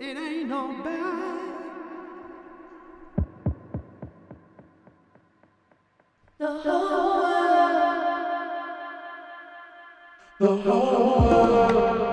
it ain't no bad. The whole world, the whole world.